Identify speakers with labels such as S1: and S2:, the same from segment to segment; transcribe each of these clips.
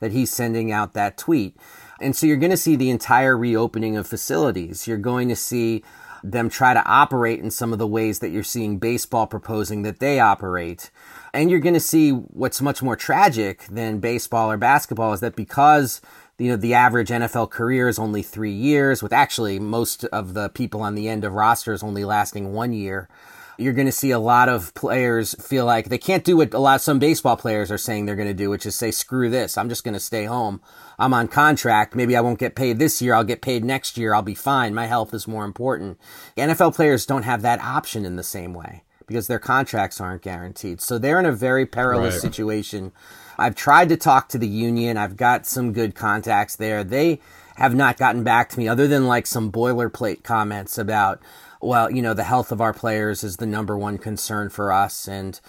S1: that he's sending out that tweet. And so you're going to see the entire reopening of facilities. You're going to see them try to operate in some of the ways that you're seeing baseball proposing that they operate. And you're going to see what's much more tragic than baseball or basketball is that because you know the average NFL career is only 3 years with actually most of the people on the end of rosters only lasting 1 year you're going to see a lot of players feel like they can't do what a lot some baseball players are saying they're going to do, which is say, screw this. I'm just going to stay home. I'm on contract. Maybe I won't get paid this year. I'll get paid next year. I'll be fine. My health is more important. NFL players don't have that option in the same way because their contracts aren't guaranteed. So they're in a very perilous right. situation. I've tried to talk to the union. I've got some good contacts there. They have not gotten back to me other than like some boilerplate comments about well, you know, the health of our players is the number one concern for us. And,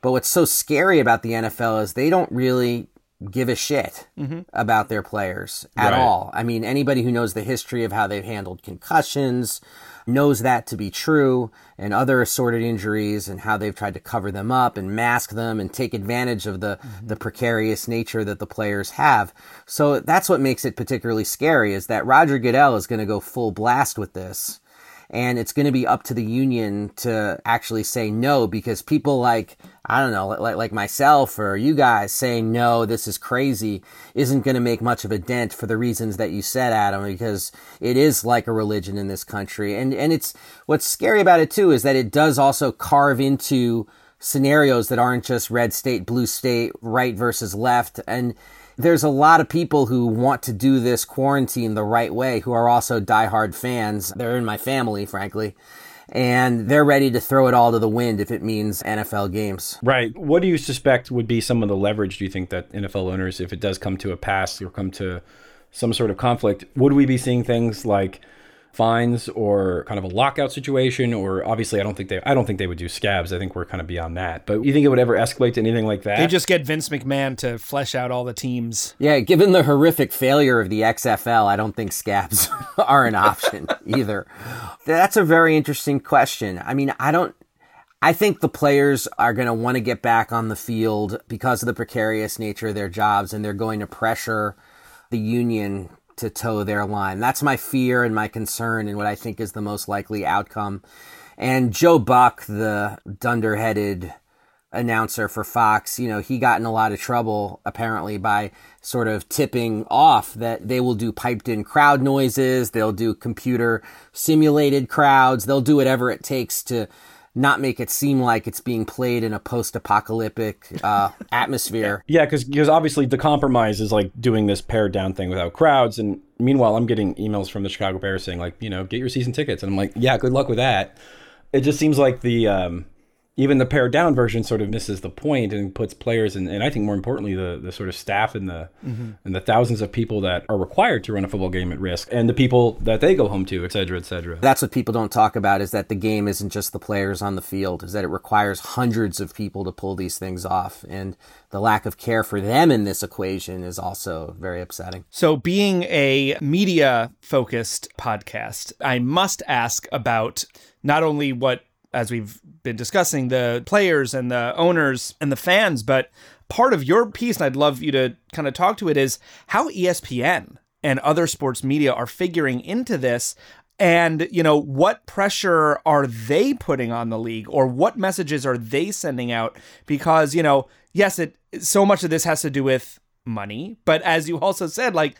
S1: but what's so scary about the NFL is they don't really give a shit mm-hmm. about their players at right. all. I mean, anybody who knows the history of how they've handled concussions knows that to be true and other assorted injuries and how they've tried to cover them up and mask them and take advantage of the, mm-hmm. the precarious nature that the players have. So that's what makes it particularly scary is that Roger Goodell is going to go full blast with this and it's going to be up to the union to actually say no because people like I don't know like like myself or you guys saying no this is crazy isn't going to make much of a dent for the reasons that you said Adam because it is like a religion in this country. And and it's what's scary about it too is that it does also carve into scenarios that aren't just red state blue state right versus left. And there's a lot of people who want to do this quarantine the right way who are also diehard fans. They're in my family, frankly. And they're ready to throw it all to the wind if it means NFL games.
S2: Right. What do you suspect would be some of the leverage, do you think, that NFL owners, if it does come to a pass or come to some sort of conflict, would we be seeing things like fines or kind of a lockout situation or obviously I don't think they I don't think they would do scabs. I think we're kind of beyond that. But you think it would ever escalate to anything like that?
S3: They just get Vince McMahon to flesh out all the teams.
S1: Yeah, given the horrific failure of the XFL, I don't think scabs are an option either. That's a very interesting question. I mean, I don't I think the players are going to want to get back on the field because of the precarious nature of their jobs and they're going to pressure the union to toe their line. That's my fear and my concern and what I think is the most likely outcome. And Joe Buck, the dunderheaded announcer for Fox, you know, he got in a lot of trouble apparently by sort of tipping off that they will do piped in crowd noises, they'll do computer simulated crowds, they'll do whatever it takes to not make it seem like it's being played in a post-apocalyptic uh, atmosphere.
S2: Yeah, because because obviously the compromise is like doing this pared down thing without crowds, and meanwhile I'm getting emails from the Chicago Bears saying like, you know, get your season tickets, and I'm like, yeah, good luck with that. It just seems like the um, even the pared down version sort of misses the point and puts players and, and I think more importantly the the sort of staff and the mm-hmm. and the thousands of people that are required to run a football game at risk and the people that they go home to, et cetera, et cetera.
S1: That's what people don't talk about is that the game isn't just the players on the field, is that it requires hundreds of people to pull these things off. And the lack of care for them in this equation is also very upsetting.
S3: So, being a media focused podcast, I must ask about not only what as we've been discussing, the players and the owners and the fans. But part of your piece, and I'd love you to kind of talk to it, is how ESPN and other sports media are figuring into this and you know what pressure are they putting on the league or what messages are they sending out because you know yes it so much of this has to do with money but as you also said like